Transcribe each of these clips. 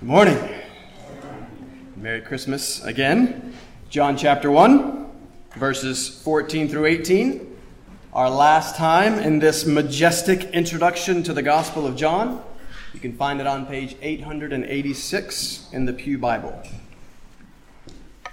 Good morning. Merry Christmas again. John chapter 1, verses 14 through 18. Our last time in this majestic introduction to the Gospel of John. You can find it on page 886 in the Pew Bible.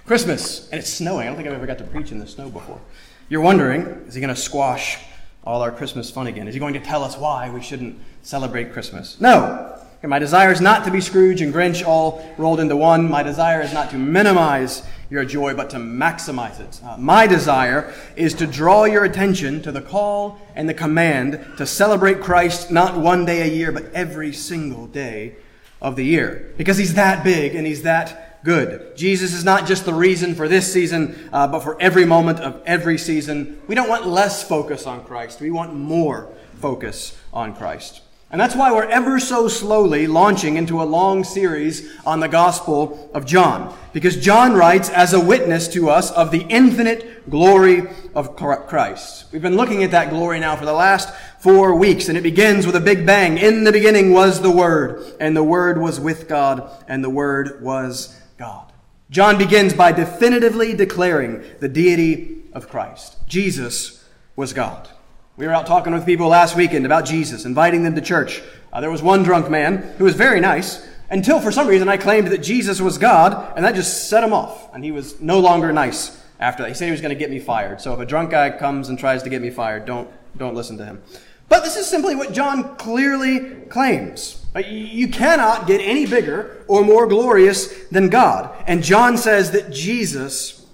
Christmas, and it's snowing. I don't think I've ever got to preach in the snow before. You're wondering, is he going to squash all our Christmas fun again? Is he going to tell us why we shouldn't celebrate Christmas? No. And my desire is not to be Scrooge and Grinch all rolled into one. My desire is not to minimize your joy, but to maximize it. Uh, my desire is to draw your attention to the call and the command to celebrate Christ not one day a year, but every single day of the year. Because he's that big and he's that good. Jesus is not just the reason for this season, uh, but for every moment of every season. We don't want less focus on Christ. We want more focus on Christ. And that's why we're ever so slowly launching into a long series on the Gospel of John. Because John writes as a witness to us of the infinite glory of Christ. We've been looking at that glory now for the last four weeks, and it begins with a big bang. In the beginning was the Word, and the Word was with God, and the Word was God. John begins by definitively declaring the deity of Christ. Jesus was God. We were out talking with people last weekend about Jesus, inviting them to church. Uh, there was one drunk man who was very nice until for some reason I claimed that Jesus was God, and that just set him off. And he was no longer nice after that. He said he was going to get me fired. So if a drunk guy comes and tries to get me fired, don't, don't listen to him. But this is simply what John clearly claims. You cannot get any bigger or more glorious than God. And John says that Jesus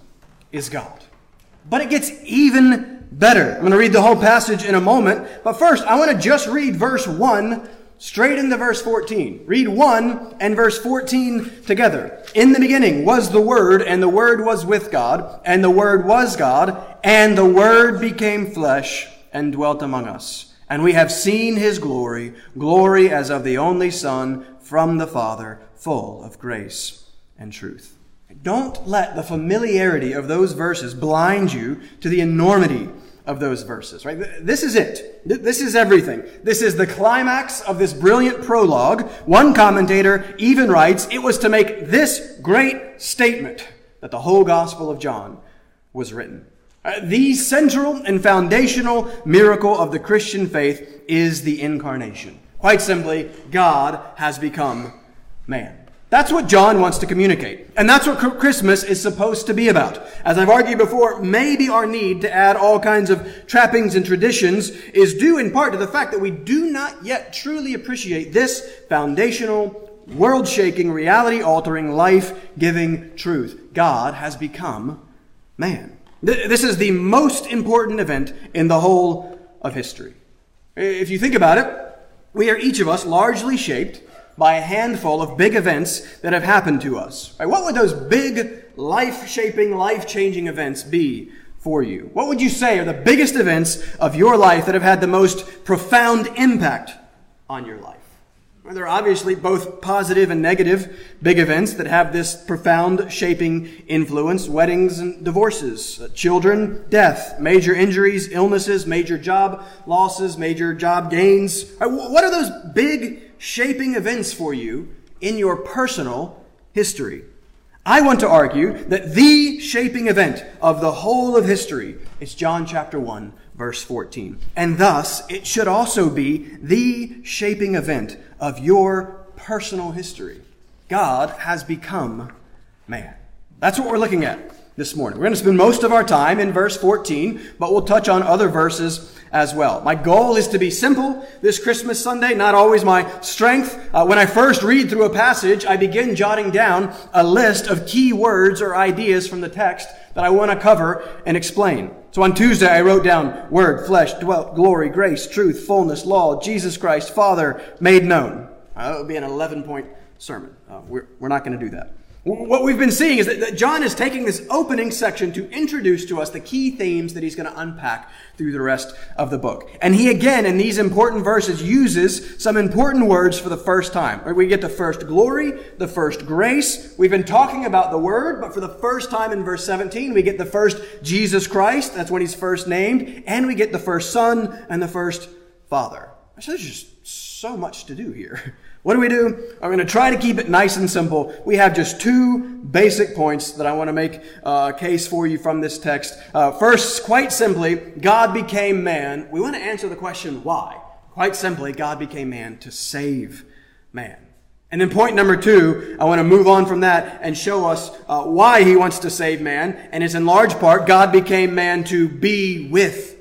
is God. But it gets even better. I'm going to read the whole passage in a moment. But first, I want to just read verse 1 straight into verse 14. Read 1 and verse 14 together. In the beginning was the Word, and the Word was with God, and the Word was God, and the Word became flesh and dwelt among us. And we have seen his glory, glory as of the only Son from the Father, full of grace and truth. Don't let the familiarity of those verses blind you to the enormity of those verses, right? This is it. This is everything. This is the climax of this brilliant prologue. One commentator even writes it was to make this great statement that the whole Gospel of John was written. Uh, the central and foundational miracle of the Christian faith is the incarnation. Quite simply, God has become man. That's what John wants to communicate. And that's what Christmas is supposed to be about. As I've argued before, maybe our need to add all kinds of trappings and traditions is due in part to the fact that we do not yet truly appreciate this foundational, world shaking, reality altering, life giving truth. God has become man. This is the most important event in the whole of history. If you think about it, we are each of us largely shaped by a handful of big events that have happened to us. Right? What would those big, life shaping, life changing events be for you? What would you say are the biggest events of your life that have had the most profound impact on your life? There are obviously both positive and negative big events that have this profound shaping influence weddings and divorces, uh, children, death, major injuries, illnesses, major job losses, major job gains. Uh, what are those big shaping events for you in your personal history? I want to argue that the shaping event of the whole of history is John chapter 1, verse 14. And thus, it should also be the shaping event of your personal history. God has become man. That's what we're looking at this morning. We're going to spend most of our time in verse 14, but we'll touch on other verses as well. My goal is to be simple this Christmas Sunday, not always my strength. Uh, when I first read through a passage, I begin jotting down a list of key words or ideas from the text that I want to cover and explain. So on Tuesday, I wrote down word, flesh, dwelt, glory, grace, truth, fullness, law, Jesus Christ, Father, made known. That would be an 11 point sermon. Uh, we're, we're not going to do that. What we've been seeing is that, John is taking this opening section to introduce to us the key themes that he's going to unpack through the rest of the book. And he again, in these important verses, uses some important words for the first time. We get the first glory, the first grace. We've been talking about the word, but for the first time in verse 17, we get the first Jesus Christ. That's when he's first named. And we get the first son and the first father. So there's just so much to do here. What do we do? I'm going to try to keep it nice and simple. We have just two basic points that I want to make uh, a case for you from this text. Uh, first, quite simply, God became man. We want to answer the question why. Quite simply, God became man to save man. And then point number two, I want to move on from that and show us uh, why he wants to save man. And it's in large part, God became man to be with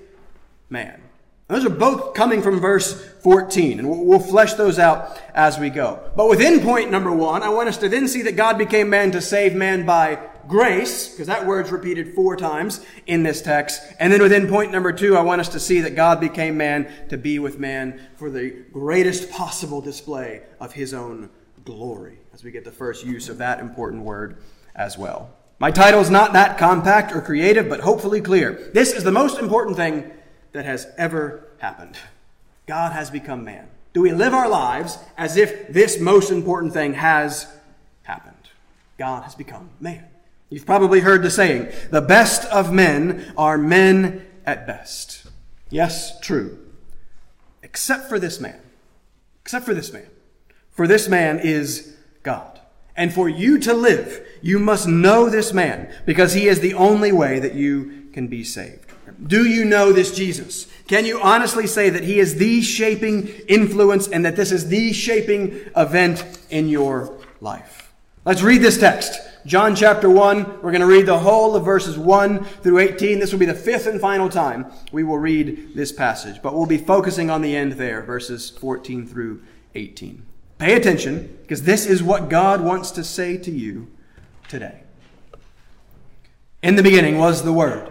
man. Those are both coming from verse 14, and we'll flesh those out as we go. But within point number one, I want us to then see that God became man to save man by grace, because that word's repeated four times in this text. And then within point number two, I want us to see that God became man to be with man for the greatest possible display of his own glory, as we get the first use of that important word as well. My title is not that compact or creative, but hopefully clear. This is the most important thing that has ever happened. God has become man. Do we live our lives as if this most important thing has happened? God has become man. You've probably heard the saying, the best of men are men at best. Yes, true. Except for this man. Except for this man. For this man is God. And for you to live, you must know this man because he is the only way that you can be saved. Do you know this Jesus? Can you honestly say that he is the shaping influence and that this is the shaping event in your life? Let's read this text. John chapter 1. We're going to read the whole of verses 1 through 18. This will be the fifth and final time we will read this passage, but we'll be focusing on the end there, verses 14 through 18. Pay attention, because this is what God wants to say to you today. In the beginning was the Word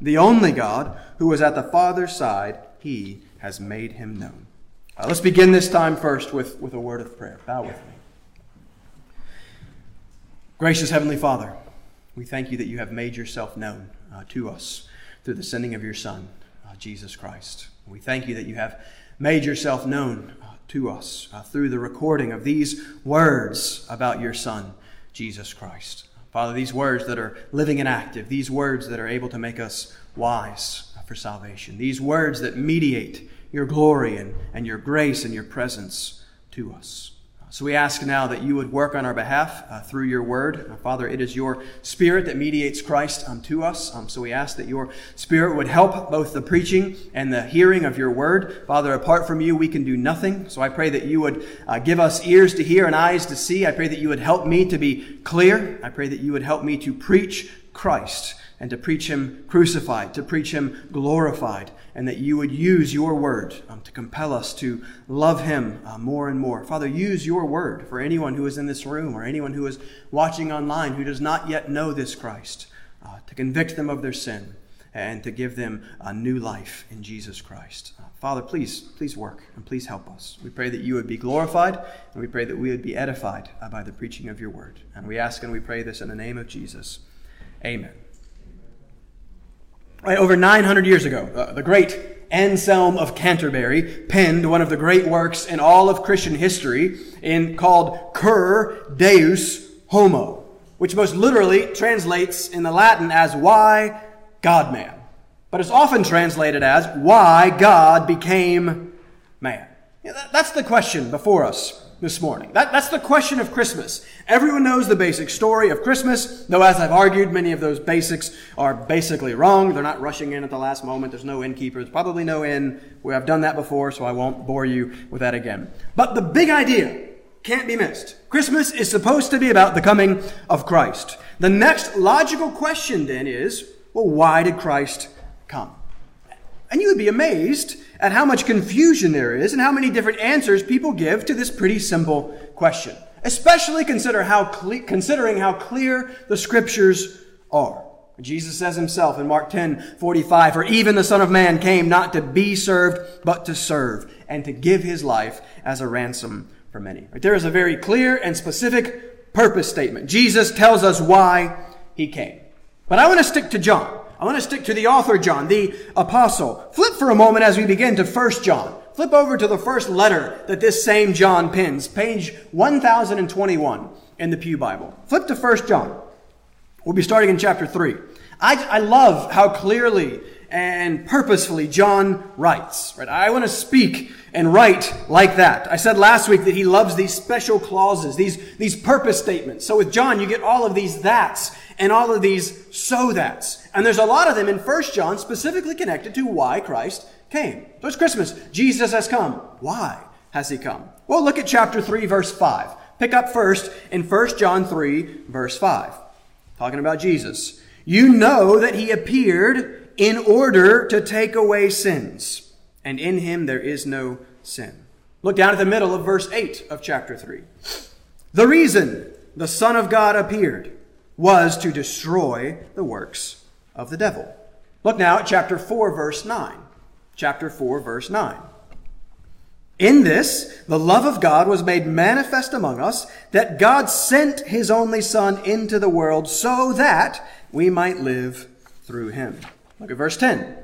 the only God who is at the Father's side, he has made him known. Uh, let's begin this time first with, with a word of prayer. Bow with me. Gracious Heavenly Father, we thank you that you have made yourself known uh, to us through the sending of your Son, uh, Jesus Christ. We thank you that you have made yourself known uh, to us uh, through the recording of these words about your Son, Jesus Christ. Father, these words that are living and active, these words that are able to make us wise for salvation, these words that mediate your glory and, and your grace and your presence to us. So we ask now that you would work on our behalf uh, through your word. Uh, Father, it is your spirit that mediates Christ unto us. Um, so we ask that your spirit would help both the preaching and the hearing of your word. Father, apart from you, we can do nothing. So I pray that you would uh, give us ears to hear and eyes to see. I pray that you would help me to be clear. I pray that you would help me to preach Christ and to preach him crucified, to preach him glorified, and that you would use your word um, to compel us to love him uh, more and more. Father, use your word for anyone who is in this room or anyone who is watching online who does not yet know this Christ, uh, to convict them of their sin and to give them a new life in Jesus Christ. Uh, Father, please, please work and please help us. We pray that you would be glorified and we pray that we would be edified uh, by the preaching of your word. And we ask and we pray this in the name of Jesus. Amen. Right, over 900 years ago, uh, the great Anselm of Canterbury penned one of the great works in all of Christian history in called Cur Deus Homo. which most literally translates in the Latin as why God man. But it's often translated as why God became man. That's the question before us this morning. That, that's the question of Christmas. Everyone knows the basic story of Christmas, though, as I've argued, many of those basics are basically wrong. They're not rushing in at the last moment. There's no innkeeper. There's probably no inn. We have done that before, so I won't bore you with that again. But the big idea can't be missed. Christmas is supposed to be about the coming of Christ. The next logical question then is well, why did Christ come? And you would be amazed at how much confusion there is and how many different answers people give to this pretty simple question. Especially consider how cle- considering how clear the scriptures are. Jesus says himself in Mark 10, 45, For even the Son of Man came not to be served, but to serve, and to give his life as a ransom for many. Right? There is a very clear and specific purpose statement. Jesus tells us why he came. But I want to stick to John. I want to stick to the author John, the apostle. Flip for a moment as we begin to 1 John. Flip over to the first letter that this same John pins, page 1021 in the Pew Bible. Flip to 1 John. We'll be starting in chapter 3. I, I love how clearly and purposefully John writes. Right? I want to speak and write like that. I said last week that he loves these special clauses, these, these purpose statements. So with John, you get all of these that's and all of these so that's. And there's a lot of them in 1 John specifically connected to why Christ came. So it's Christmas. Jesus has come. Why has he come? Well, look at chapter 3, verse 5. Pick up first in 1 John 3, verse 5. Talking about Jesus. You know that he appeared in order to take away sins, and in him there is no sin. Look down at the middle of verse 8 of chapter 3. The reason the Son of God appeared was to destroy the works of the devil. Look now at chapter 4, verse 9. Chapter 4, verse 9. In this, the love of God was made manifest among us, that God sent his only Son into the world so that we might live through him. Look at verse 10.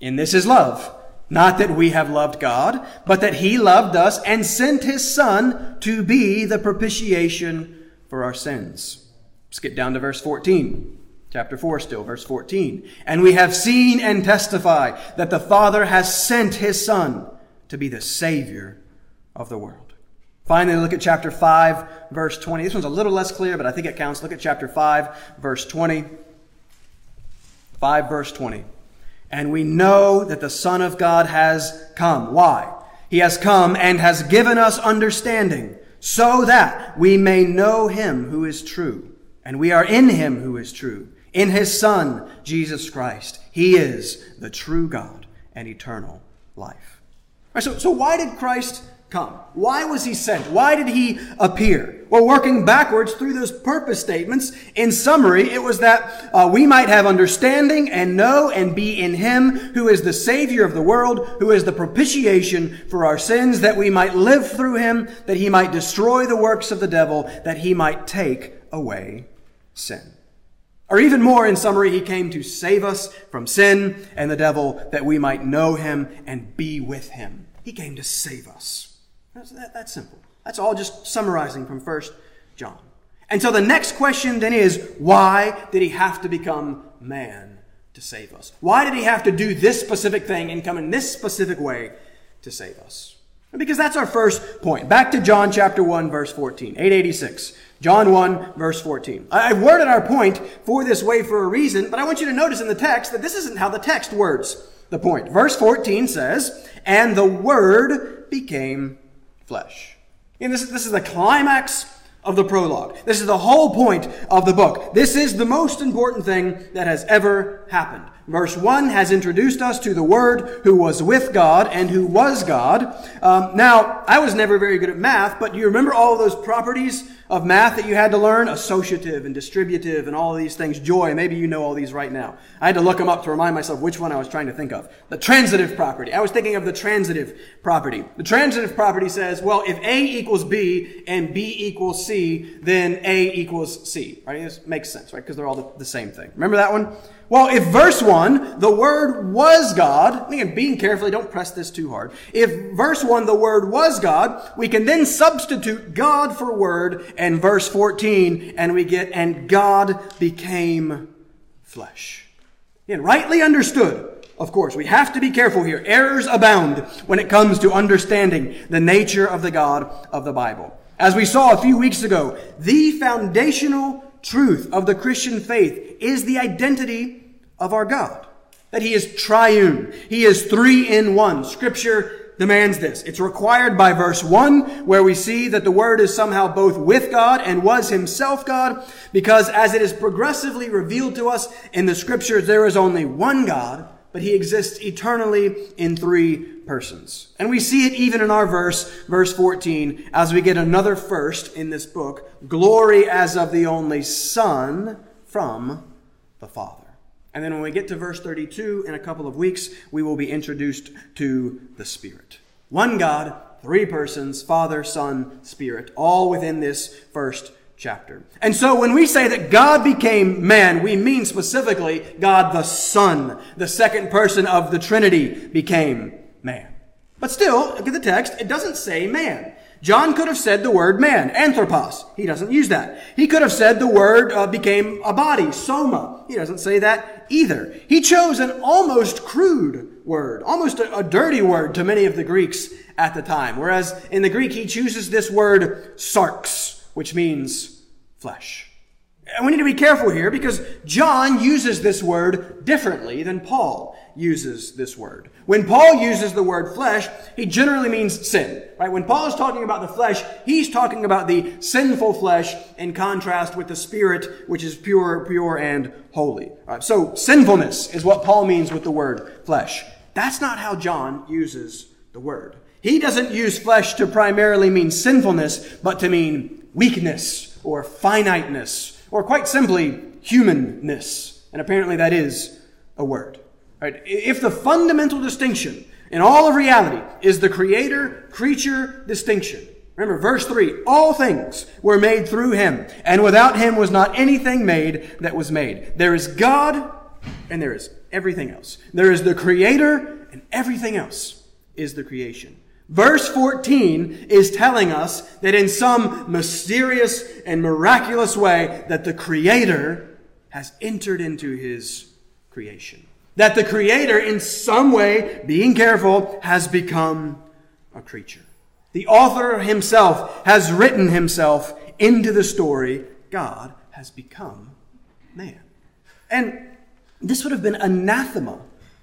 In this is love. Not that we have loved God, but that he loved us and sent his Son to be the propitiation for our sins. Skip down to verse 14. Chapter 4 still, verse 14. And we have seen and testify that the Father has sent his Son to be the Savior of the world. Finally, look at chapter 5, verse 20. This one's a little less clear, but I think it counts. Look at chapter 5, verse 20. 5, verse 20. And we know that the Son of God has come. Why? He has come and has given us understanding so that we may know him who is true and we are in him who is true, in his Son, Jesus Christ. He is the true God and eternal life. Right, so, so why did Christ come? Why was he sent? Why did he appear? Well, working backwards through those purpose statements, in summary, it was that uh, we might have understanding and know and be in him who is the Savior of the world, who is the propitiation for our sins, that we might live through him, that he might destroy the works of the devil, that he might take away sin. Or even more, in summary, he came to save us from sin and the devil that we might know him and be with him. He came to save us. That's, that, simple. That's all just summarizing from 1 John. And so the next question then is why did he have to become man to save us? Why did he have to do this specific thing and come in this specific way to save us? Because that's our first point. Back to John chapter 1, verse 14, 886. John 1, verse 14. I've worded our point for this way for a reason, but I want you to notice in the text that this isn't how the text words the point. Verse 14 says, And the Word became flesh. And this, this is the climax of the prologue. This is the whole point of the book. This is the most important thing that has ever happened. Verse 1 has introduced us to the Word who was with God and who was God. Um, now, I was never very good at math, but you remember all those properties of math that you had to learn, associative and distributive and all these things, joy. Maybe you know all these right now. I had to look them up to remind myself which one I was trying to think of. The transitive property. I was thinking of the transitive property. The transitive property says, well, if A equals B and B equals C, then A equals C. Right? This makes sense, right? Because they're all the, the same thing. Remember that one? Well, if verse 1 1, the Word was God, again, being carefully, don't press this too hard. If verse 1, the Word was God, we can then substitute God for Word, and verse 14, and we get, and God became flesh. Again, rightly understood, of course, we have to be careful here. Errors abound when it comes to understanding the nature of the God of the Bible. As we saw a few weeks ago, the foundational truth of the Christian faith is the identity of our God. That He is triune. He is three in one. Scripture demands this. It's required by verse 1, where we see that the Word is somehow both with God and was Himself God, because as it is progressively revealed to us in the Scriptures, there is only one God, but He exists eternally in three persons. And we see it even in our verse, verse 14, as we get another first in this book, glory as of the only Son from the Father. And then when we get to verse 32 in a couple of weeks, we will be introduced to the Spirit. One God, three persons, Father, Son, Spirit, all within this first chapter. And so when we say that God became man, we mean specifically God the Son, the second person of the Trinity, became man. But still, look at the text, it doesn't say man. John could have said the word man, anthropos. He doesn't use that. He could have said the word uh, became a body, soma. He doesn't say that either. He chose an almost crude word, almost a, a dirty word to many of the Greeks at the time. Whereas in the Greek, he chooses this word sarx, which means flesh. And we need to be careful here because John uses this word differently than Paul uses this word. When Paul uses the word flesh, he generally means sin, right? When Paul is talking about the flesh, he's talking about the sinful flesh in contrast with the spirit, which is pure, pure, and holy. Right, so sinfulness is what Paul means with the word flesh. That's not how John uses the word. He doesn't use flesh to primarily mean sinfulness, but to mean weakness or finiteness or quite simply, humanness. And apparently that is a word. Right? If the fundamental distinction in all of reality is the creator creature distinction, remember verse 3 all things were made through him, and without him was not anything made that was made. There is God, and there is everything else. There is the creator, and everything else is the creation. Verse 14 is telling us that in some mysterious and miraculous way that the creator has entered into his creation. That the creator in some way, being careful, has become a creature. The author himself has written himself into the story. God has become man. And this would have been anathema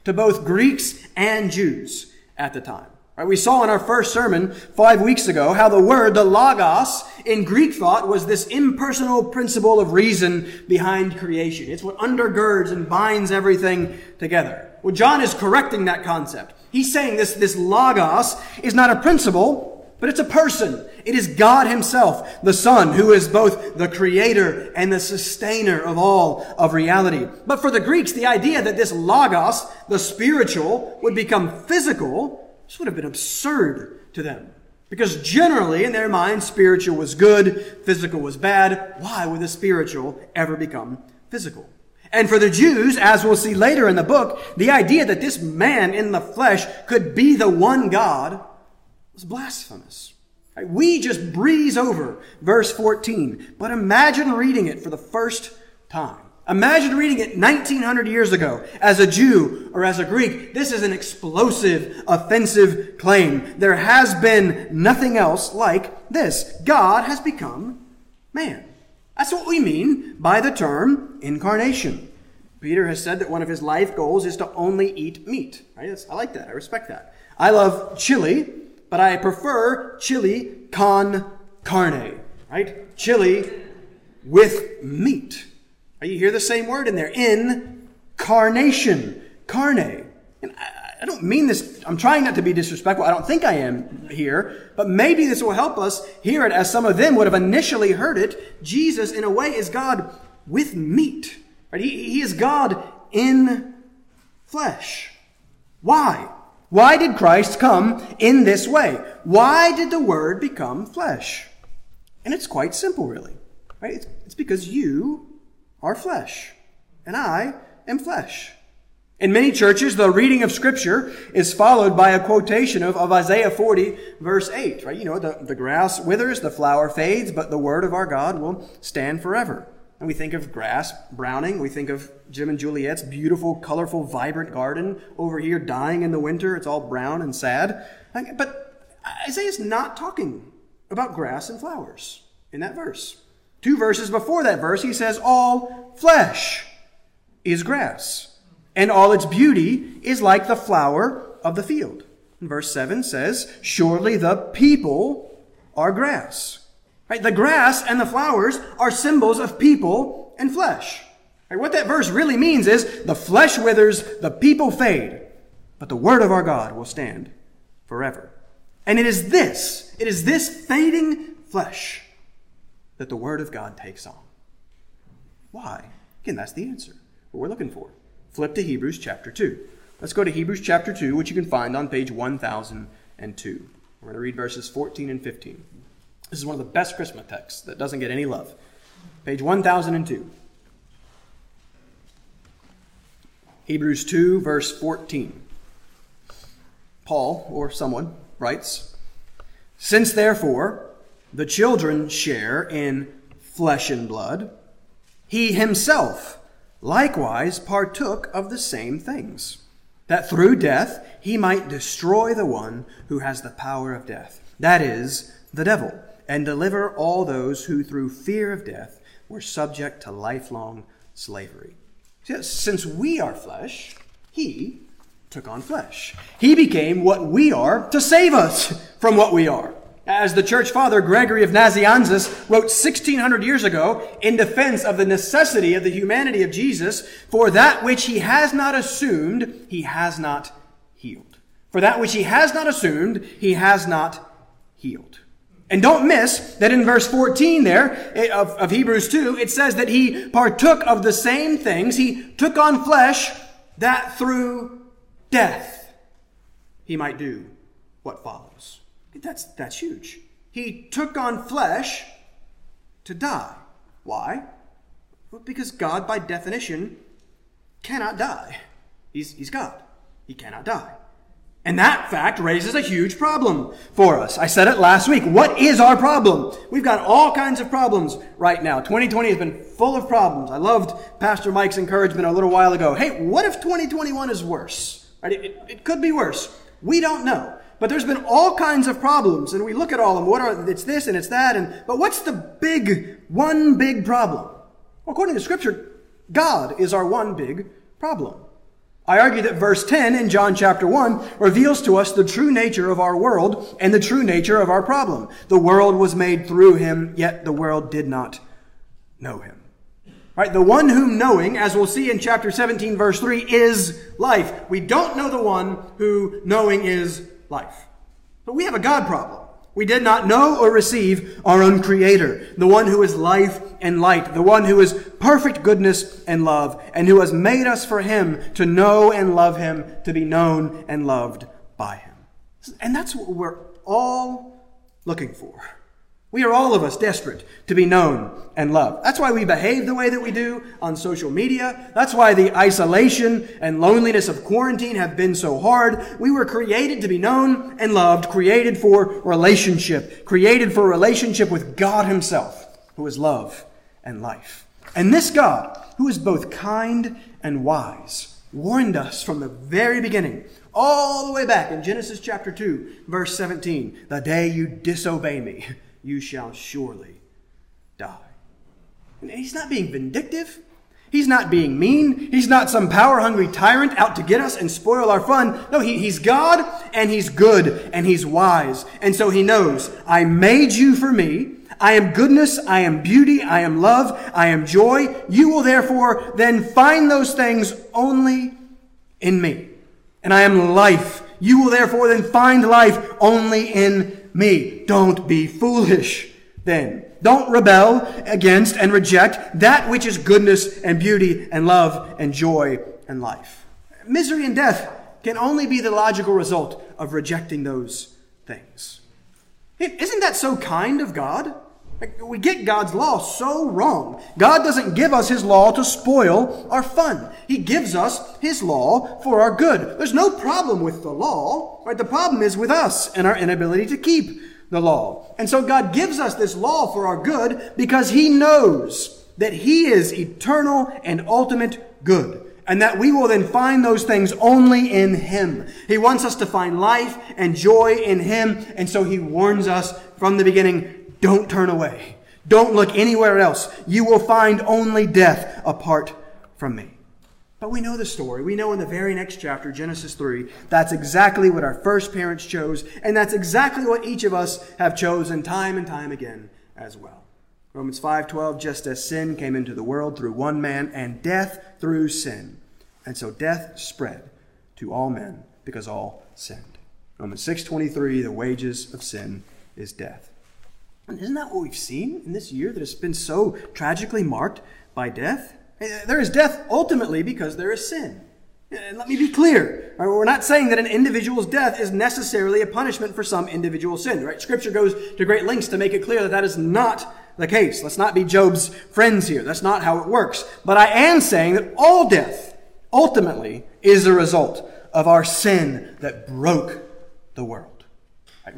to both Greeks and Jews at the time. Right, we saw in our first sermon five weeks ago how the word, the logos, in Greek thought was this impersonal principle of reason behind creation. It's what undergirds and binds everything together. Well, John is correcting that concept. He's saying this, this logos is not a principle, but it's a person. It is God himself, the Son, who is both the creator and the sustainer of all of reality. But for the Greeks, the idea that this logos, the spiritual, would become physical this would have been absurd to them. Because generally, in their mind, spiritual was good, physical was bad. Why would the spiritual ever become physical? And for the Jews, as we'll see later in the book, the idea that this man in the flesh could be the one God was blasphemous. We just breeze over verse 14, but imagine reading it for the first time. Imagine reading it 1900 years ago as a Jew or as a Greek. This is an explosive, offensive claim. There has been nothing else like this. God has become man. That's what we mean by the term incarnation. Peter has said that one of his life goals is to only eat meat. Right? I like that. I respect that. I love chili, but I prefer chili con carne. Right? Chili with meat. You hear the same word in there. Incarnation. Carne. And I don't mean this, I'm trying not to be disrespectful. I don't think I am here, but maybe this will help us hear it as some of them would have initially heard it. Jesus, in a way, is God with meat. Right? He, is God in flesh. Why? Why did Christ come in this way? Why did the Word become flesh? And it's quite simple, really. Right? It's because you are flesh, and I am flesh. In many churches, the reading of Scripture is followed by a quotation of, of Isaiah 40, verse 8, right? You know, the, the grass withers, the flower fades, but the word of our God will stand forever. And we think of grass browning. We think of Jim and Juliet's beautiful, colorful, vibrant garden over here dying in the winter. It's all brown and sad. But Isaiah's not talking about grass and flowers in that verse. Two verses before that verse, he says, All flesh is grass and all its beauty is like the flower of the field. And verse 7 says, Surely the people are grass. Right? The grass and the flowers are symbols of people and flesh. Right? What that verse really means is the flesh withers, the people fade, but the word of our God will stand forever. And it is this, it is this fading flesh that the word of God takes on. Why? Again, that's the answer. What we're looking for flip to Hebrews chapter 2. Let's go to Hebrews chapter 2, which you can find on page 1002. We're going to read verses 14 and 15. This is one of the best Christmas texts that doesn't get any love. Page 1002. Hebrews 2, verse 14. Paul, or someone, writes Since therefore the children share in flesh and blood, he himself likewise partook of the same things, that through death he might destroy the one who has the power of death, that is, the devil, and deliver all those who through fear of death were subject to lifelong slavery. Since we are flesh, he took on flesh. He became what we are to save us from what we are. As the church father Gregory of Nazianzus wrote 1600 years ago in defense of the necessity of the humanity of Jesus, for that which he has not assumed, he has not healed. For that which he has not assumed, he has not healed. And don't miss that in verse 14 there eh, of, of Hebrews 2, it says that he partook of the same things. He took on flesh that through death he might do what follows. That's, that's huge. He took on flesh to die. Why? Well, because God, by definition, cannot die. He's, he's God. He cannot die. And that fact raises a huge problem for us. I said it last week. What is our problem? We've got all kinds of problems right now. 2020 has been full of problems. I loved Pastor Mike's encouragement a little while ago. Hey, what if 2021 is worse? Right? It, it, it could be worse. We don't know. But there's been all kinds of problems, and we look at all of them. What are it's this and it's that, and but what's the big one big problem? Well, according to Scripture, God is our one big problem. I argue that verse 10 in John chapter 1 reveals to us the true nature of our world and the true nature of our problem. The world was made through him, yet the world did not know him. Right? The one whom knowing, as we'll see in chapter 17 verse 3, is life. We don't know the one who knowing is life. But we have a God problem. We did not know or receive our own Creator, the one who is life and light, the one who is perfect goodness and love, and who has made us for Him to know and love Him, to be known and loved by Him. And that's what we're all looking for. We are all of us desperate to be known and loved. That's why we behave the way that we do on social media. That's why the isolation and loneliness of quarantine have been so hard. We were created to be known and loved, created for relationship, created for relationship with God Himself, who is love and life. And this God, who is both kind and wise, warned us from the very beginning, all the way back in Genesis chapter 2, verse 17, the day you disobey me you shall surely die. And he's not being vindictive. He's not being mean. He's not some power hungry tyrant out to get us and spoil our fun. No, he, he's God and he's good and he's wise. And so he knows, I made you for me. I am goodness. I am beauty. I am love. I am joy. You will therefore then find those things only in me. And I am life. You will therefore then find life only in me. Don't be foolish then. Don't rebel against and reject that which is goodness and beauty and love and joy and life. Misery and death can only be the logical result of rejecting those things. Isn't that so kind of God? We get God's law so wrong. God doesn't give us His law to spoil our fun. He gives us His law for our good. There's no problem with the law, right? The problem is with us and our inability to keep the law. And so God gives us this law for our good because He knows that He is eternal and ultimate good. And that we will then find those things only in Him. He wants us to find life and joy in Him. And so He warns us from the beginning, don't turn away. Don't look anywhere else. You will find only death apart from me. But we know the story. We know in the very next chapter, Genesis 3, that's exactly what our first parents chose, and that's exactly what each of us have chosen time and time again as well. Romans 5:12 just as sin came into the world through one man and death through sin. And so death spread to all men because all sinned. Romans 6:23 the wages of sin is death. And isn't that what we've seen in this year that has been so tragically marked by death? Eh, there is death ultimately because there is sin. And let me be clear. We're not saying that an individual's death is necessarily a punishment for some individual sin, right? Scripture goes to great lengths to make it clear that that is not the case. Let's not be Job's friends here. That's not how it works. But I am saying that all death ultimately is a result of our sin that broke the world.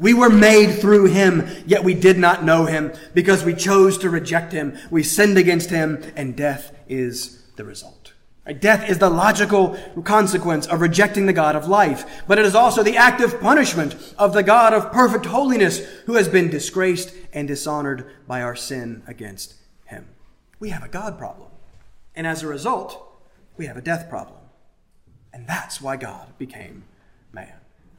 We were made through him, yet we did not know him because we chose to reject him. We sinned against him, and death is the result. Death is the logical consequence of rejecting the God of life, but it is also the active punishment of the God of perfect holiness who has been disgraced and dishonored by our sin against him. We have a God problem. And as a result, we have a death problem. And that's why God became man.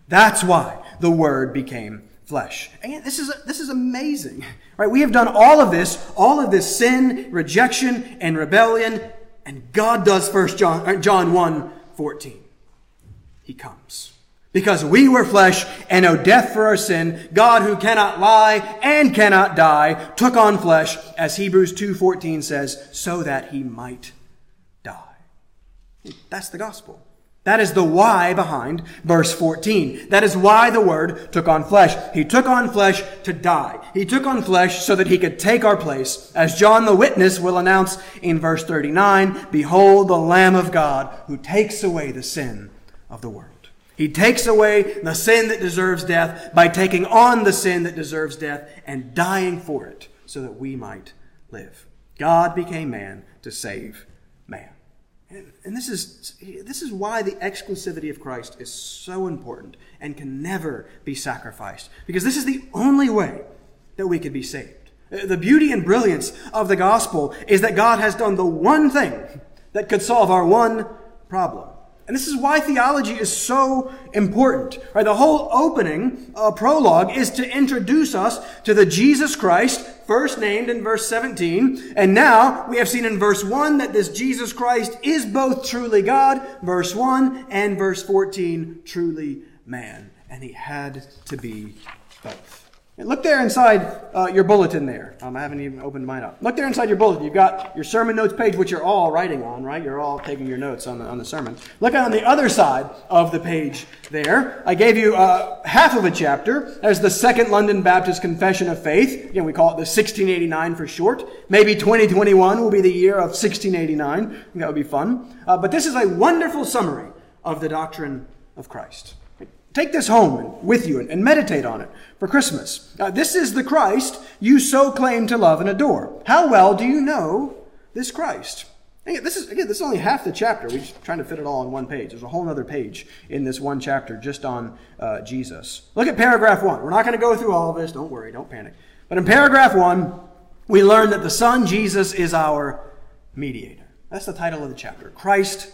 That's why the Word became flesh. And this is, this is amazing, right? We have done all of this, all of this sin, rejection, and rebellion, and God does first John, uh, John 1, 14. He comes. Because we were flesh and owe death for our sin, God who cannot lie and cannot die took on flesh, as Hebrews 2.14 says, so that he might die. That's the gospel. That is the why behind verse 14. That is why the Word took on flesh. He took on flesh to die. He took on flesh so that he could take our place. As John the witness will announce in verse 39, Behold the Lamb of God who takes away the sin of the world. He takes away the sin that deserves death by taking on the sin that deserves death and dying for it so that we might live. God became man to save. And this is, this is why the exclusivity of Christ is so important and can never be sacrificed. Because this is the only way that we could be saved. The beauty and brilliance of the gospel is that God has done the one thing that could solve our one problem. And this is why theology is so important. Right? The whole opening uh, prologue is to introduce us to the Jesus Christ, first named in verse 17. And now we have seen in verse 1 that this Jesus Christ is both truly God, verse 1, and verse 14, truly man. And he had to be both. Look there inside uh, your bulletin there. Um, I haven't even opened mine up. Look there inside your bulletin. You've got your sermon notes page, which you're all writing on, right? You're all taking your notes on the, on the sermon. Look on the other side of the page there. I gave you uh, half of a chapter as the Second London Baptist Confession of Faith. Again, we call it the 1689 for short. Maybe 2021 will be the year of 1689. that would be fun. Uh, but this is a wonderful summary of the doctrine of Christ. Take this home with you and meditate on it for Christmas. Uh, this is the Christ you so claim to love and adore. How well do you know this Christ? Again, this is again, this is only half the chapter. We're just trying to fit it all on one page. There's a whole other page in this one chapter just on uh, Jesus. Look at paragraph one. We're not going to go through all of this. Don't worry. Don't panic. But in paragraph one, we learn that the Son Jesus is our mediator. That's the title of the chapter. Christ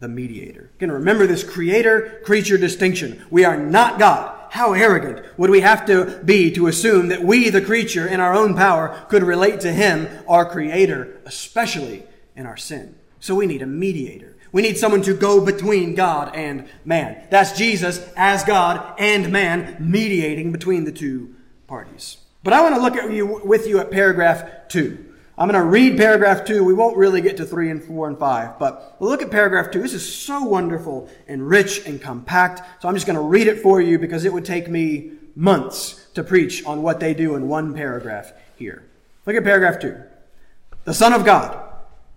the mediator. Again, remember this creator creature distinction. We are not God. How arrogant would we have to be to assume that we, the creature, in our own power, could relate to Him, our creator, especially in our sin? So we need a mediator. We need someone to go between God and man. That's Jesus as God and man mediating between the two parties. But I want to look at you, with you at paragraph two. I'm going to read paragraph two. We won't really get to three and four and five, but look at paragraph two. This is so wonderful and rich and compact. So I'm just going to read it for you because it would take me months to preach on what they do in one paragraph here. Look at paragraph 2. The Son of God,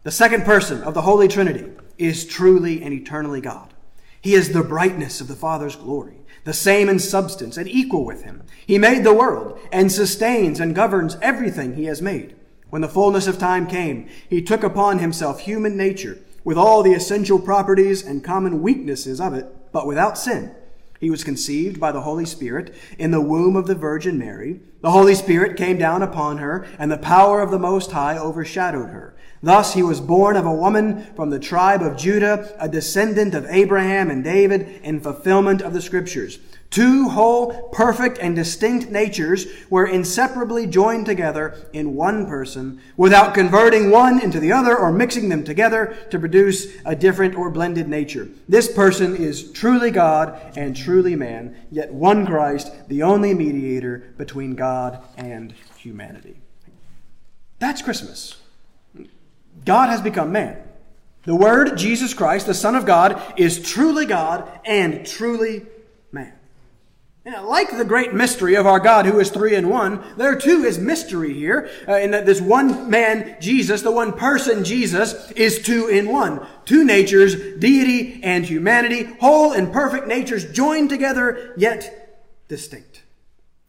the second person of the Holy Trinity, is truly and eternally God. He is the brightness of the Father's glory, the same in substance and equal with him. He made the world and sustains and governs everything he has made. When the fullness of time came, he took upon himself human nature with all the essential properties and common weaknesses of it, but without sin. He was conceived by the Holy Spirit in the womb of the Virgin Mary. The Holy Spirit came down upon her, and the power of the Most High overshadowed her. Thus he was born of a woman from the tribe of Judah, a descendant of Abraham and David, in fulfillment of the Scriptures. Two whole, perfect, and distinct natures were inseparably joined together in one person without converting one into the other or mixing them together to produce a different or blended nature. This person is truly God and truly man, yet one Christ, the only mediator between God and humanity. That's Christmas. God has become man. The Word, Jesus Christ, the Son of God, is truly God and truly. Like the great mystery of our God who is three in one, there too is mystery here uh, in that this one man, Jesus, the one person, Jesus, is two in one. Two natures, deity and humanity, whole and perfect natures joined together yet distinct.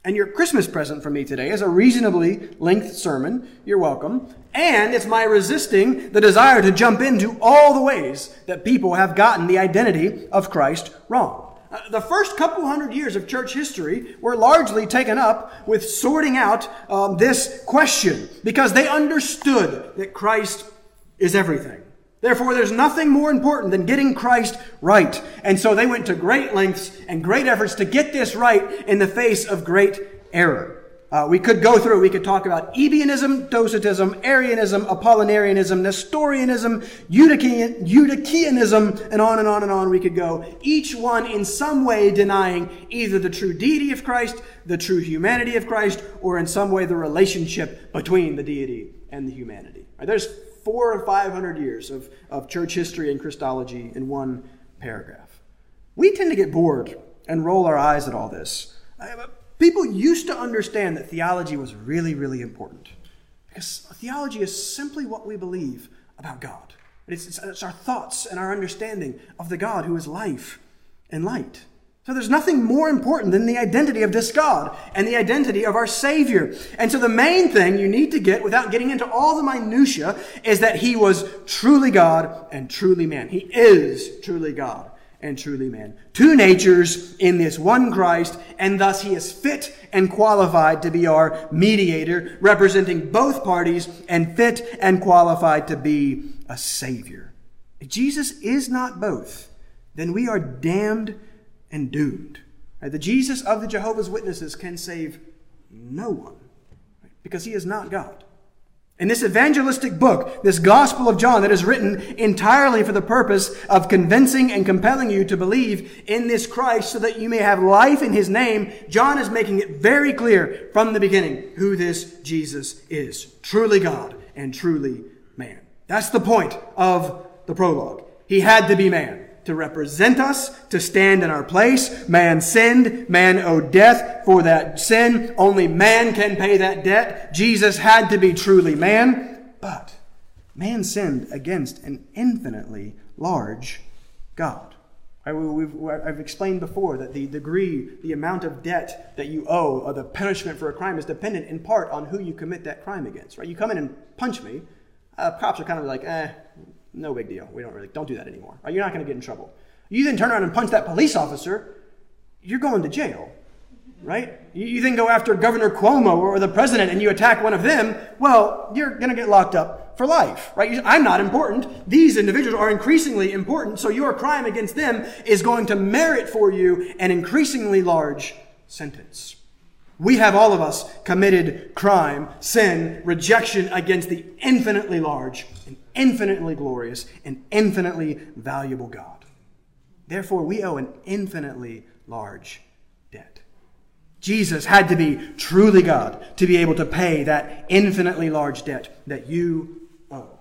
And your Christmas present for me today is a reasonably length sermon. You're welcome. And it's my resisting the desire to jump into all the ways that people have gotten the identity of Christ wrong. Uh, the first couple hundred years of church history were largely taken up with sorting out um, this question because they understood that Christ is everything. Therefore, there's nothing more important than getting Christ right. And so they went to great lengths and great efforts to get this right in the face of great error. Uh, we could go through, we could talk about Ebionism, Docetism, Arianism, Apollinarianism, Nestorianism, Eutychian, Eutychianism, and on and on and on we could go. Each one in some way denying either the true deity of Christ, the true humanity of Christ, or in some way the relationship between the deity and the humanity. Right, there's four or five hundred years of, of church history and Christology in one paragraph. We tend to get bored and roll our eyes at all this. People used to understand that theology was really, really important because theology is simply what we believe about God. It's, it's, it's, our thoughts and our understanding of the God who is life and light. So there's nothing more important than the identity of this God and the identity of our Savior. And so the main thing you need to get without getting into all the minutia is that He was truly God and truly man. He is truly God and truly man. Two natures in this one Christ, and thus he is fit and qualified to be our mediator, representing both parties, and fit and qualified to be a Savior. If Jesus is not both, then we are damned and doomed. The Jesus of the Jehovah's Witnesses can save no one because he is not God. In this evangelistic book, this Gospel of John that is written entirely for the purpose of convincing and compelling you to believe in this Christ so that you may have life in his name, John is making it very clear from the beginning who this Jesus is. Truly God and truly man. That's the point of the prologue. He had to be man to represent us, to stand in our place. Man sinned. Man owed death for that sin. Only man can pay that debt. Jesus had to be truly man. But man sinned against an infinitely large God. I, have explained before that the degree, the amount of debt that you owe, or the punishment for a crime, is dependent in part on who you commit that crime against. Right? You come in and punch me, uh, cops are kind of like, eh, no big deal. We don't really, don't do that anymore. Right? You're not going to get in trouble. You then turn around and punch that police officer, you're going to jail. Right? You, you then go after Governor Cuomo or the president and you attack one of them, well, you're going to get locked up for life. Right? I'm not important. These individuals are increasingly important, so your crime against them is going to merit for you an increasingly large sentence. We have all of us committed crime, sin, rejection against the infinitely large and infinitely glorious and infinitely valuable God. Therefore, we owe an infinitely large debt. Jesus had to be truly God to be able to pay that infinitely large debt that you owe.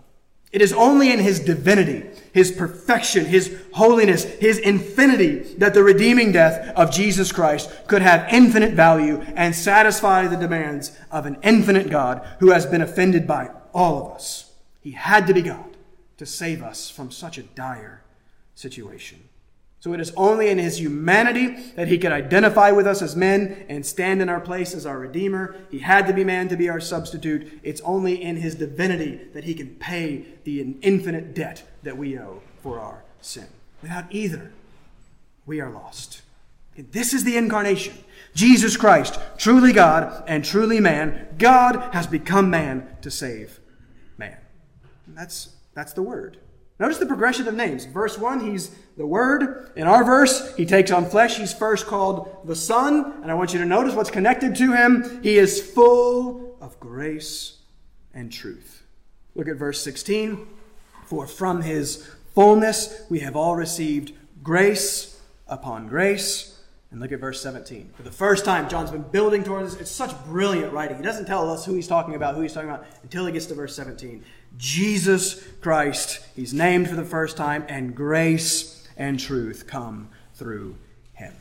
It is only in his divinity, his perfection, his holiness, his infinity that the redeeming death of Jesus Christ could have infinite value and satisfy the demands of an infinite God who has been offended by all of us. He had to be God to save us from such a dire situation. So it is only in his humanity that he could identify with us as men and stand in our place as our Redeemer. He had to be man to be our substitute. It's only in his divinity that he can pay the infinite debt that we owe for our sin. Without either, we are lost. This is the incarnation. Jesus Christ, truly God and truly man, God has become man to save. And that's, that's the word. Notice the progression of names. Verse 1, he's the Word. In our verse, he takes on flesh. He's first called the Son. And I want you to notice what's connected to him. He is full of grace and truth. Look at verse 16. For from his fullness we have all received grace upon grace. And look at verse 17. For the first time, John's been building towards this. It's such brilliant writing. He doesn't tell us who he's talking about, who he's talking about, until he gets to verse 17. Jesus Christ, he's named for the first time, and grace and truth come through him.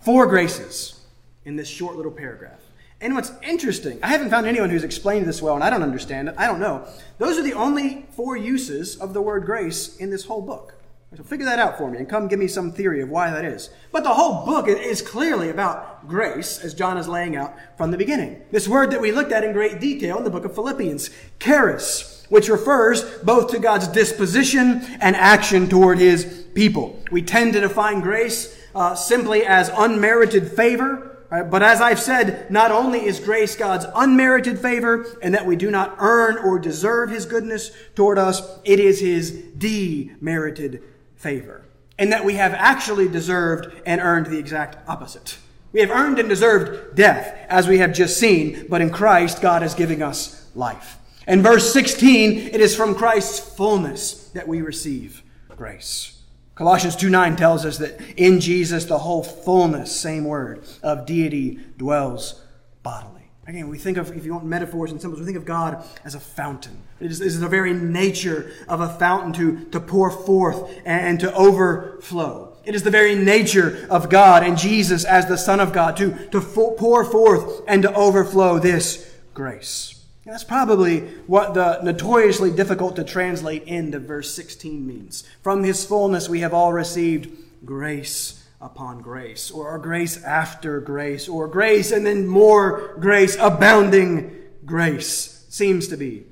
Four graces in this short little paragraph. And what's interesting, I haven't found anyone who's explained this well, and I don't understand it. I don't know. Those are the only four uses of the word grace in this whole book. So figure that out for me and come give me some theory of why that is. But the whole book is clearly about grace, as John is laying out from the beginning. This word that we looked at in great detail in the book of Philippians, charis, which refers both to God's disposition and action toward his people. We tend to define grace uh, simply as unmerited favor. Right? But as I've said, not only is grace God's unmerited favor and that we do not earn or deserve his goodness toward us, it is his demerited favor. And that we have actually deserved and earned the exact opposite. We have earned and deserved death, as we have just seen, but in Christ, God is giving us life. In verse 16, it is from Christ's fullness that we receive grace. Colossians 2 9 tells us that in Jesus the whole fullness, same word, of deity dwells bodily. Again, we think of, if you want metaphors and symbols, we think of God as a fountain. It is, it is the very nature of a fountain to, to pour forth and to overflow. It is the very nature of God and Jesus as the Son of God to, to pour forth and to overflow this grace. And that's probably what the notoriously difficult to translate into verse 16 means. From his fullness we have all received grace upon grace, or grace after grace, or grace and then more grace, abounding grace, seems to be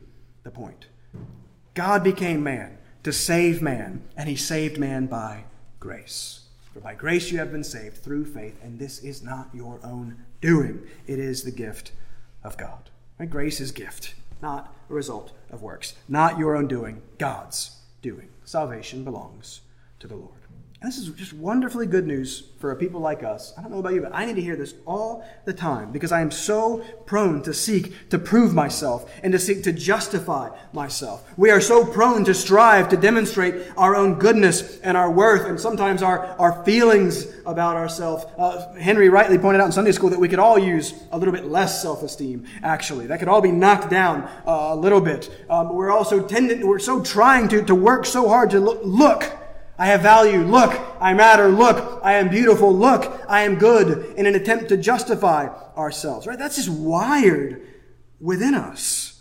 the point. God became man to save man, and he saved man by grace. For by grace you have been saved through faith, and this is not your own doing, it is the gift of God. Right? Grace is gift, not a result of works, not your own doing, God's doing. Salvation belongs to the Lord. And this is just wonderfully good news for people like us. I don't know about you, but I need to hear this all the time because I am so prone to seek to prove myself and to seek to justify myself. We are so prone to strive to demonstrate our own goodness and our worth and sometimes our, our feelings about ourselves. Uh, Henry rightly pointed out in Sunday school that we could all use a little bit less self-esteem, actually. That could all be knocked down uh, a little bit. Um, we're also tending, we're so trying to, to work so hard to look, look I have value. Look, I matter. Look, I am beautiful. Look, I am good in an attempt to justify ourselves, right? That's just wired within us.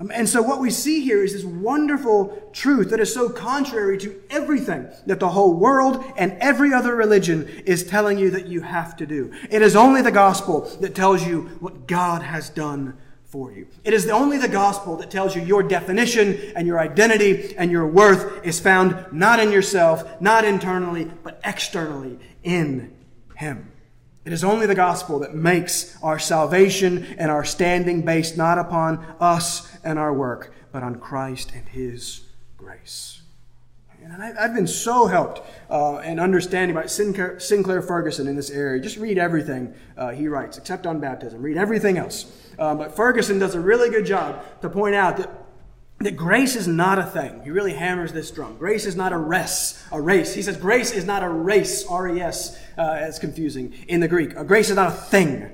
Um, and so what we see here is this wonderful truth that is so contrary to everything that the whole world and every other religion is telling you that you have to do. It is only the gospel that tells you what God has done for you. It is only the gospel that tells you your definition and your identity and your worth is found not in yourself, not internally, but externally in Him. It is only the gospel that makes our salvation and our standing based not upon us and our work, but on Christ and His grace. And I, have been so helped uh, in understanding by Sinclair, Sinclair, Ferguson in this area. Just read everything uh, he writes, except on baptism. Read everything else. Um, but Ferguson does a really good job to point out that, that grace is not a thing. He really hammers this drum. Grace is not a res, a race. He says grace is not a race, R-E-S, uh, it's confusing in the Greek. Uh, grace is not a thing.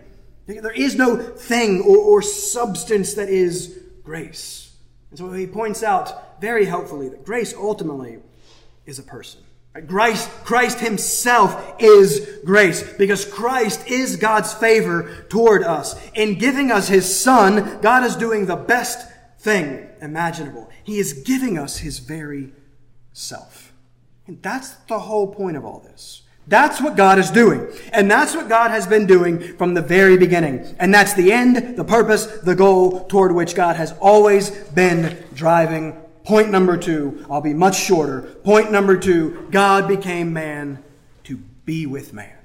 There is no thing or, or substance that is grace. And so he points out very helpfully that grace ultimately is a person. Christ, Christ himself is grace because Christ is God's favor toward us. In giving us his son, God is doing the best thing imaginable. He is giving us his very self. And that's the whole point of all this. That's what God is doing. And that's what God has been doing from the very beginning. And that's the end, the purpose, the goal toward which God has always been driving. Point number two, I'll be much shorter. Point number two, God became man to be with man.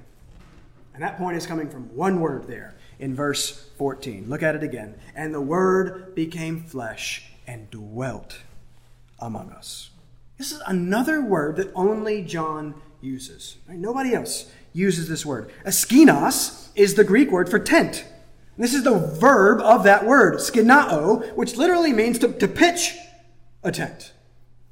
And that point is coming from one word there in verse 14. Look at it again. And the word became flesh and dwelt among us. This is another word that only John uses. Nobody else uses this word. Askinos is the Greek word for tent. This is the verb of that word, skinao, which literally means to, to pitch a tent.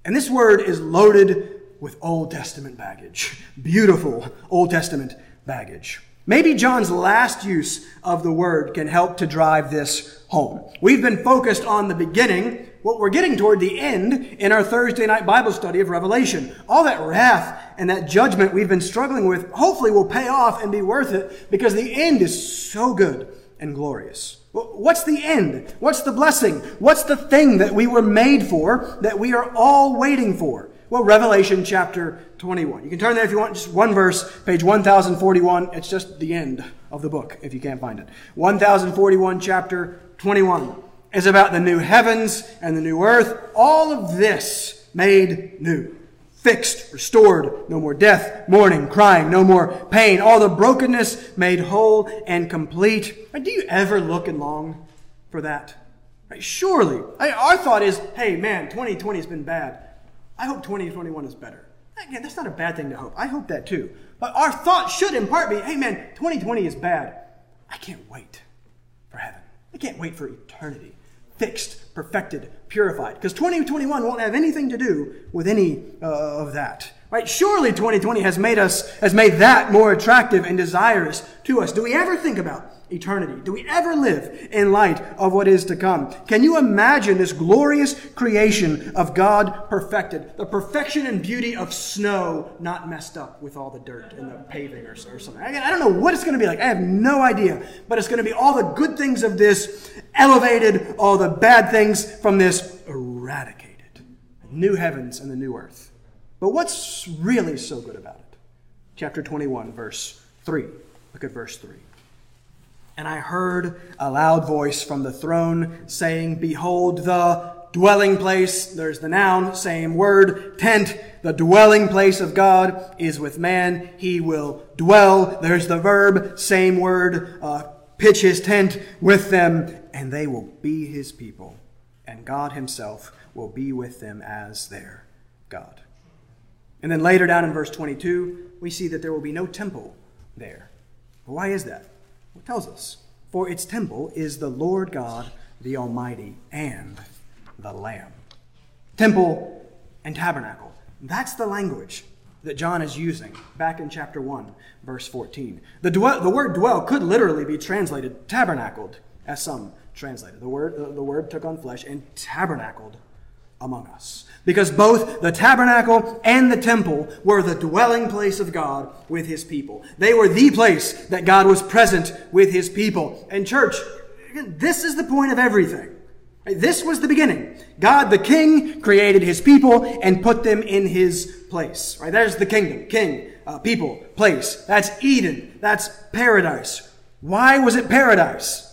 And this word is loaded with Old Testament baggage. Beautiful Old Testament baggage. Maybe John's last use of the word can help to drive this home. We've been focused on the beginning what we're getting toward the end in our Thursday night Bible study of Revelation. All that wrath and that judgment we've been struggling with hopefully will pay off and be worth it because the end is so good and glorious. What's the end? What's the blessing? What's the thing that we were made for that we are all waiting for? Well, Revelation chapter 21. You can turn there if you want, just one verse, page 1041. It's just the end of the book if you can't find it. 1041, chapter 21 is about the new heavens and the new earth. All of this made new. Fixed, restored, no more death, mourning, crying, no more pain, all the brokenness made whole and complete. Do you ever look and long for that? Surely. Our thought is, hey man, 2020 has been bad. I hope 2021 is better. Again, that's not a bad thing to hope. I hope that too. But our thought should in part be, hey man, 2020 is bad. I can't wait for heaven. I can't wait for eternity fixed, perfected, purified. Because 2021 won't have anything to do with any uh, of that. Right? Surely 2020 has made us, has made that more attractive and desirous to us. Do we ever think about eternity? Do we ever live in light of what is to come? Can you imagine this glorious creation of God perfected? The perfection and beauty of snow not messed up with all the dirt and the paving or, or something. I, I don't know what it's going to be like. I have no idea. But it's going to be all the good things of this elevated, all the bad things from this eradicated. New heavens and the new earth. But what's really so good about it? Chapter 21, verse 3. Look at verse 3. And I heard a loud voice from the throne saying, Behold, the dwelling place, there's the noun, same word, tent, the dwelling place of God is with man. He will dwell. There's the verb, same word, uh, pitch his tent with them, and they will be his people. And God himself will be with them as their God. And then later down in verse 22, we see that there will be no temple there. Why is that? Tells us. For its temple is the Lord God, the Almighty, and the Lamb. Temple and tabernacle. That's the language that John is using back in chapter 1, verse 14. The, dwell, the word dwell could literally be translated tabernacled, as some translated. The word, the word took on flesh and tabernacled among us. Because both the tabernacle and the temple were the dwelling place of God with his people. They were the place that God was present with his people. And church, this is the point of everything. This was the beginning. God the King created his people and put them in his place. Right? There's the kingdom. King, uh, people, place. That's Eden. That's paradise. Why was it paradise?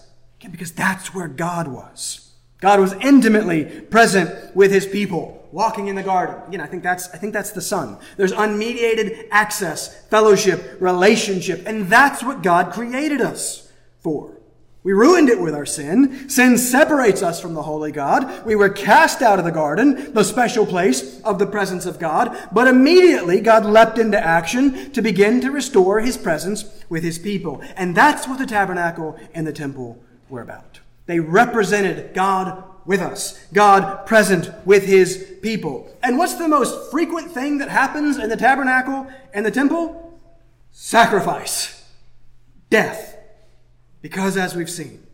Because that's where God was. God was intimately present with his people, walking in the garden. Again, I think that's, I think that's the Son. There's unmediated access, fellowship, relationship, and that's what God created us for. We ruined it with our sin. Sin separates us from the holy God. We were cast out of the garden, the special place of the presence of God. But immediately God leapt into action to begin to restore his presence with his people. And that's what the tabernacle and the temple were about. They represented God with us, God present with his people. And what's the most frequent thing that happens in the tabernacle and the temple? Sacrifice, death. Because as we've seen,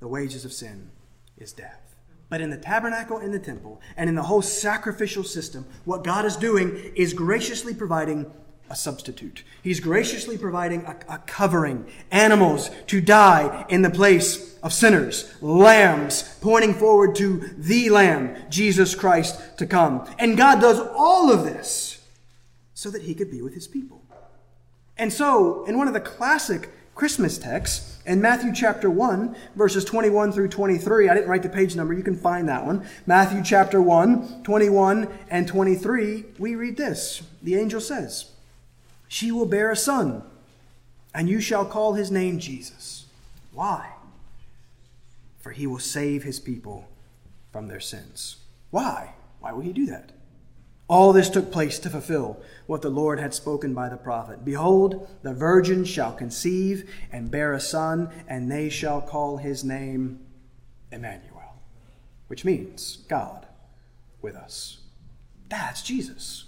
the wages of sin is death. But in the tabernacle and the temple and in the whole sacrificial system, what God is doing is graciously providing a substitute. He's graciously providing a, a, covering, animals to die in the place of sinners, lambs pointing forward to the Lamb, Jesus Christ, to come. And God does all of this so that he could be with his people. And so, in one of the classic Christmas texts, in Matthew chapter 1, verses 21 through 23, I didn't write the page number, you can find that one. Matthew chapter 1, 21 and 23, we read this. The angel says, She will bear a son, and you shall call his name Jesus. Why? For he will save his people from their sins. Why? Why will he do that? All this took place to fulfill what the Lord had spoken by the prophet. Behold, the virgin shall conceive and bear a son, and they shall call his name Emmanuel, which means God with us. That's Jesus.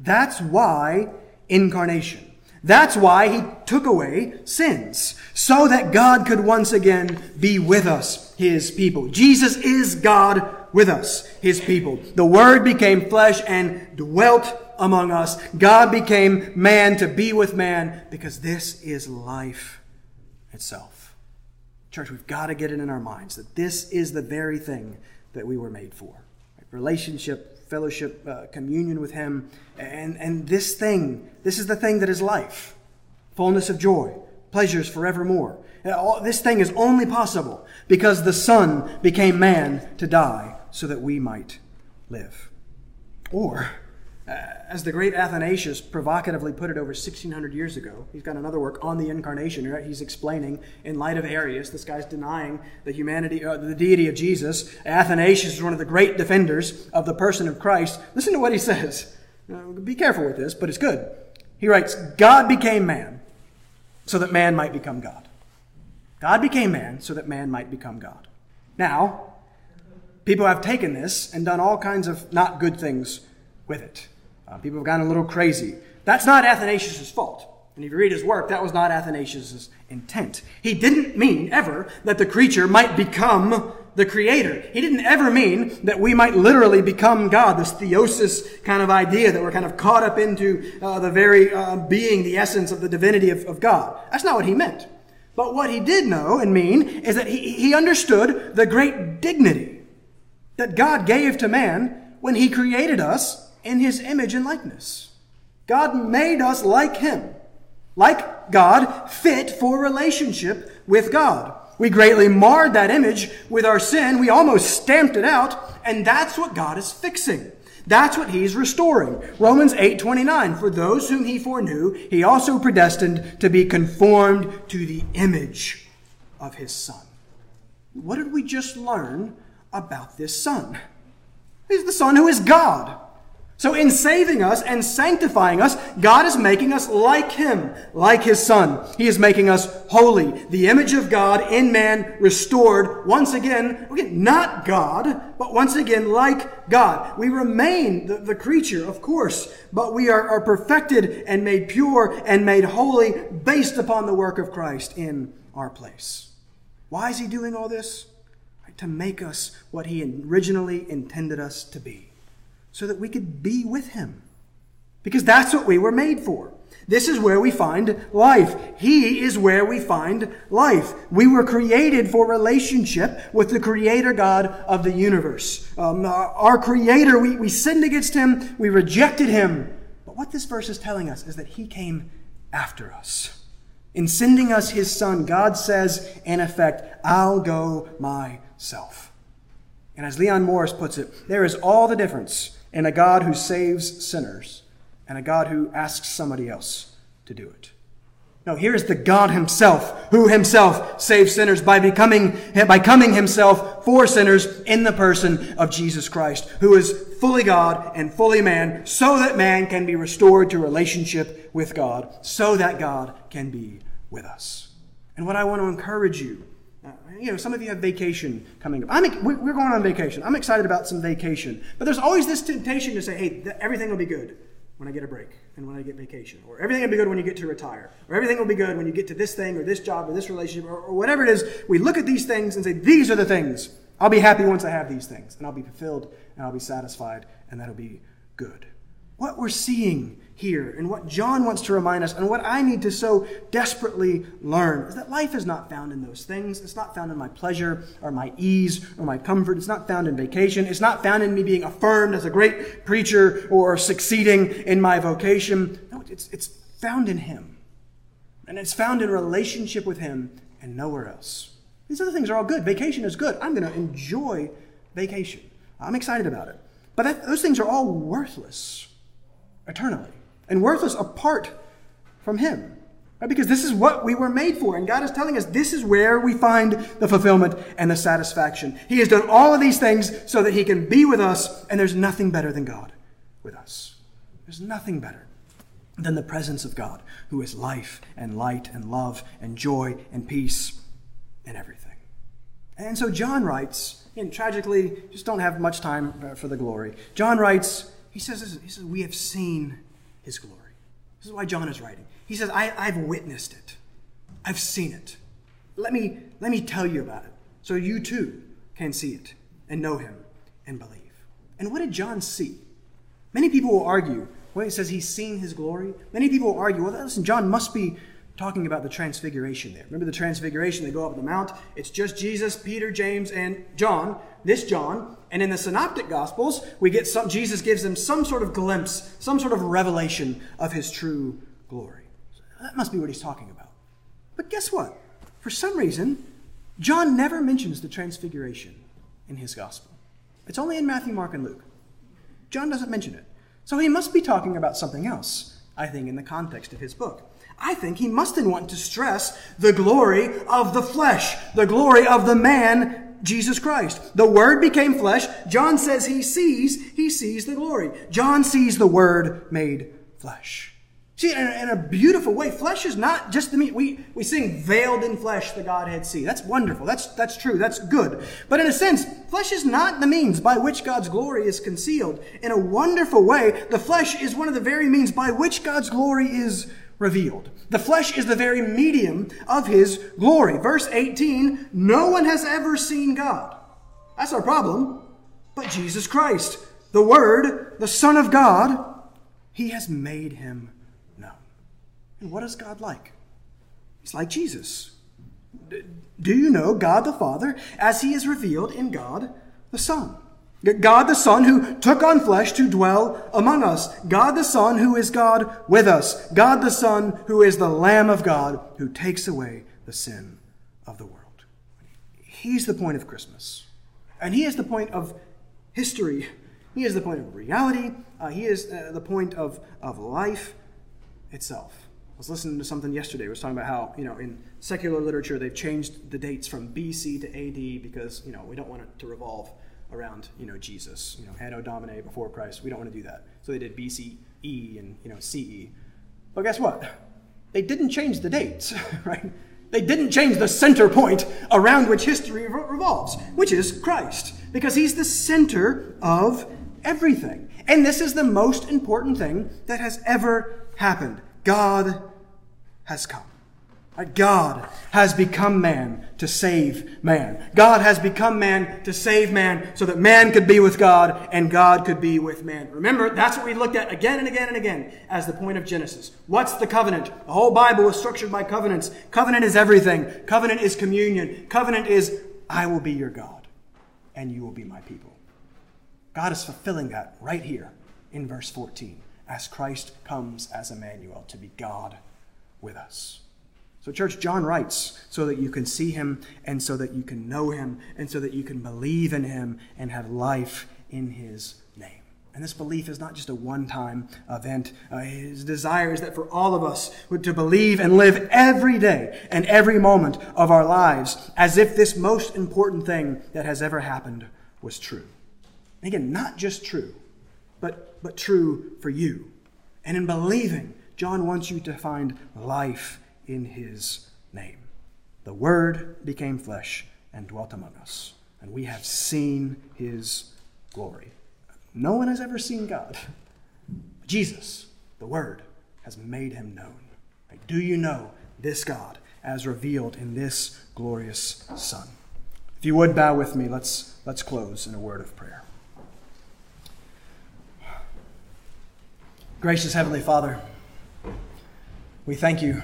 That's why incarnation. That's why he took away sins, so that God could once again be with us, his people. Jesus is God with us, his people. The Word became flesh and dwelt among us. God became man to be with man because this is life itself. Church, we've got to get it in our minds that this is the very thing that we were made for relationship, fellowship, uh, communion with Him. And, and this thing, this is the thing that is life fullness of joy, pleasures forevermore. This thing is only possible because the Son became man to die so that we might live. Or, uh, as the great Athanasius provocatively put it over 1600 years ago, he's got another work on the incarnation. Right? He's explaining, in light of Arius, this guy's denying the humanity, uh, the deity of Jesus. Athanasius is one of the great defenders of the person of Christ. Listen to what he says. Uh, be careful with this, but it's good. He writes, God became man so that man might become God. God became man so that man might become God. Now, people have taken this and done all kinds of not good things with it. Uh, people have gone a little crazy. That's not Athanasius' fault. And if you read his work, that was not Athanasius' intent. He didn't mean ever that the creature might become the creator. He didn't ever mean that we might literally become God, this theosis kind of idea that we're kind of caught up into uh, the very uh, being, the essence of the divinity of, of God. That's not what he meant. But what he did know and mean is that he, he understood the great dignity that God gave to man when he created us in his image and likeness. God made us like him, like God, fit for relationship with God. We greatly marred that image with our sin. We almost stamped it out, and that's what God is fixing. That's what he's restoring. Romans 8:29 For those whom he foreknew, he also predestined to be conformed to the image of his son. What did we just learn about this Son. He's the Son who is God. So, in saving us and sanctifying us, God is making us like Him, like His Son. He is making us holy, the image of God in man restored once again, again not God, but once again like God. We remain the, the creature, of course, but we are, are perfected and made pure and made holy based upon the work of Christ in our place. Why is He doing all this? to make us what He originally intended us to be, so that we could be with Him. Because that's what we were made for. This is where we find life. He is where we find life. We were created for relationship with the Creator God of the universe. Um, our Creator, we, we sinned against Him, we rejected Him. But what this verse is telling us is that He came after us. In sending us His Son, God says, in effect, I'll go myself. And as Leon Morris puts it, there is all the difference in a God who saves sinners and a God who asks somebody else to do it. No, here is the God himself, who himself saves sinners by becoming, by coming himself for sinners in the person of Jesus Christ, who is fully God and fully man, so that man can be restored to relationship with God, so that God can be with us. And what I want to encourage you you know, some of you have vacation coming up. I'm, we're going on vacation. I'm excited about some vacation. But there's always this temptation to say, hey, everything will be good when I get a break and when I get vacation. Or everything will be good when you get to retire. Or everything will be good when you get to this thing or this job or this relationship or, or whatever it is. We look at these things and say, these are the things I'll be happy once I have these things, and I'll be fulfilled, and I'll be satisfied, and that'll be good. What we're seeing here, and what John wants to remind us, and what I need to so desperately learn, is that life is not found in those things. It's not found in my pleasure, or my ease, or my comfort. It's not found in vacation. It's not found in me being affirmed as a great preacher or succeeding in my vocation. No, it's, it's found in Him. And it's found in relationship with Him and nowhere else. These other things are all good. Vacation is good. I'm going to enjoy vacation. I'm excited about it. But that, those things are all worthless eternally and worthless apart from Him. Right? Because this is what we were made for. And God is telling us this is where we find the fulfillment and the satisfaction. He has done all of these things so that He can be with us, and there's nothing better than God with us. There's nothing better than the presence of God, who is life and light and love and joy and peace and everything. And so John writes, and tragically, just don't have much time uh, for the glory. John writes, he says, he says, We have seen his glory. This is why John is writing. He says, I, I've witnessed it, I've seen it. Let me, let me tell you about it so you too can see it and know him and believe. And what did John see? Many people will argue when he says he's seen his glory. Many people will argue, well, listen, John must be talking about the transfiguration there. Remember the transfiguration? They go up the mount. It's just Jesus, Peter, James, and John, this John. And in the synoptic gospels, we get some Jesus gives them some sort of glimpse, some sort of revelation of his true glory. So that must be what he's talking about. But guess what? For some reason, John never mentions the transfiguration in his gospel. It's only in Matthew, Mark, and Luke. John doesn't mention it. So he must be talking about something else, I think, in the context of his book. I think he must wanted to stress the glory of the flesh, the glory of the man, Jesus Christ. The Word became flesh. John says he sees, he sees the glory. John sees the Word made flesh. See, in a, beautiful way, flesh is not just the meat. We, we sing veiled in flesh the Godhead see. That's wonderful. That's, that's true. That's good. But in a sense, flesh is not the means by which God's glory is concealed. In a wonderful way, the flesh is one of the very means by which God's glory is revealed. The flesh is the very medium of his glory. Verse 18 No one has ever seen God. That's our problem. But Jesus Christ, the Word, the Son of God, he has made him known. And what is God like? He's like Jesus. Do you know God the Father as he is revealed in God the Son? God the Son who took on flesh to dwell among us. God the Son who is God with us. God the Son who is the Lamb of God who takes away the sin of the world. He's the point of Christmas. And He is the point of history. He is the point of reality. Uh, he is uh, the point of, of life itself. I was listening to something yesterday. It was talking about how, you know, in secular literature, they've changed the dates from BC to AD because, you know, we don't want it to revolve around you know Jesus, you know Anno Domini before Christ. We don't want to do that. So they did BCE and you know CE. But guess what? They didn't change the dates, right? They didn't change the center point around which history revolves, which is Christ, because he's the center of everything. And this is the most important thing that has ever happened. God has come. God has become man to save man. God has become man to save man so that man could be with God and God could be with man. Remember, that's what we looked at again and again and again as the point of Genesis. What's the covenant? The whole Bible is structured by covenants. Covenant is everything. Covenant is communion. Covenant is, I will be your God and you will be my people. God is fulfilling that right here in verse 14 as Christ comes as Emmanuel to be God with us. So, church, John writes so that you can see him and so that you can know him and so that you can believe in him and have life in his name. And this belief is not just a one time event. Uh, his desire is that for all of us to believe and live every day and every moment of our lives as if this most important thing that has ever happened was true. Again, not just true, but, but true for you. And in believing, John wants you to find life in his name. The Word became flesh and dwelt among us, and we have seen his glory. No one has ever seen God. Jesus, the Word, has made him known. Do you know this God as revealed in this glorious Son? If you would bow with me, let's, let's close in a word of prayer. Gracious Heavenly Father, we thank you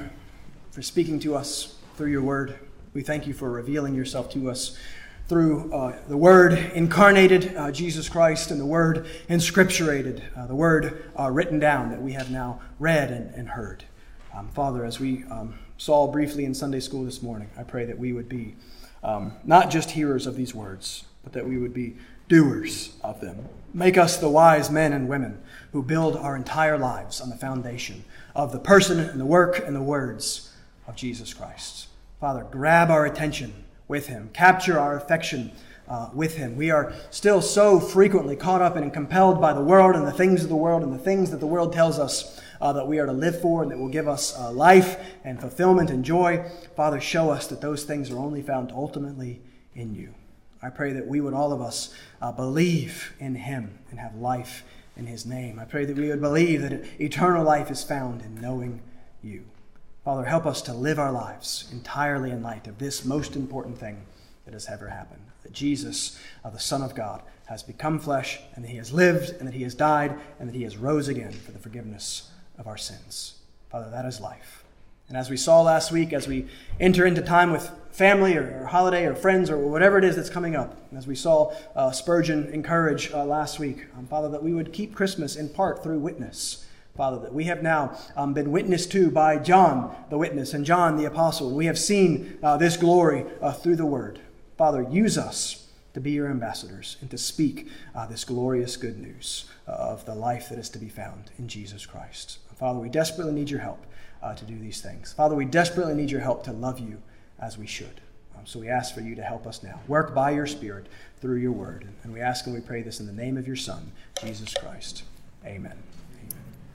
for speaking to us through your word. We thank you for revealing yourself to us through uh, the Word incarnated, uh, Jesus Christ, and the Word inscripturated, uh, the Word uh, written down that we have now read and, and heard. Um, Father, as we um, saw briefly in Sunday school this morning, I pray that we would be um, not just hearers of these words, but that we would be doers of them. Make us the wise men and women who build our entire lives on the foundation of the person and the work and the words of Jesus Christ. Father, grab our attention with Him, capture our affection uh, with Him. We are still so frequently caught up and compelled by the world and the things of the world and the things that the world tells us uh, that we are to live for and that will give us uh, life and fulfillment and joy. Father, show us that those things are only found ultimately in you. I pray that we would all of us uh, believe in Him and have life in His name. I pray that we would believe that eternal life is found in knowing you. Father, help us to live our lives entirely in light of this most important thing that has ever happened that Jesus, uh, the Son of God, has become flesh, and that he has lived, and that he has died, and that he has rose again for the forgiveness of our sins. Father, that is life. And as we saw last week, as we enter into time with family or, or holiday or friends or whatever it is that's coming up, as we saw uh, Spurgeon encourage uh, last week, um, Father, that we would keep Christmas in part through witness. Father, that we have now um, been witnessed to by John the witness and John the apostle. We have seen uh, this glory uh, through the word. Father, use us to be your ambassadors and to speak uh, this glorious good news uh, of the life that is to be found in Jesus Christ. Father, we desperately need your help uh, to do these things. Father, we desperately need your help to love you as we should. Um, so we ask for you to help us now. Work by your Spirit through your word. And we ask and we pray this in the name of your Son, Jesus Christ. Amen.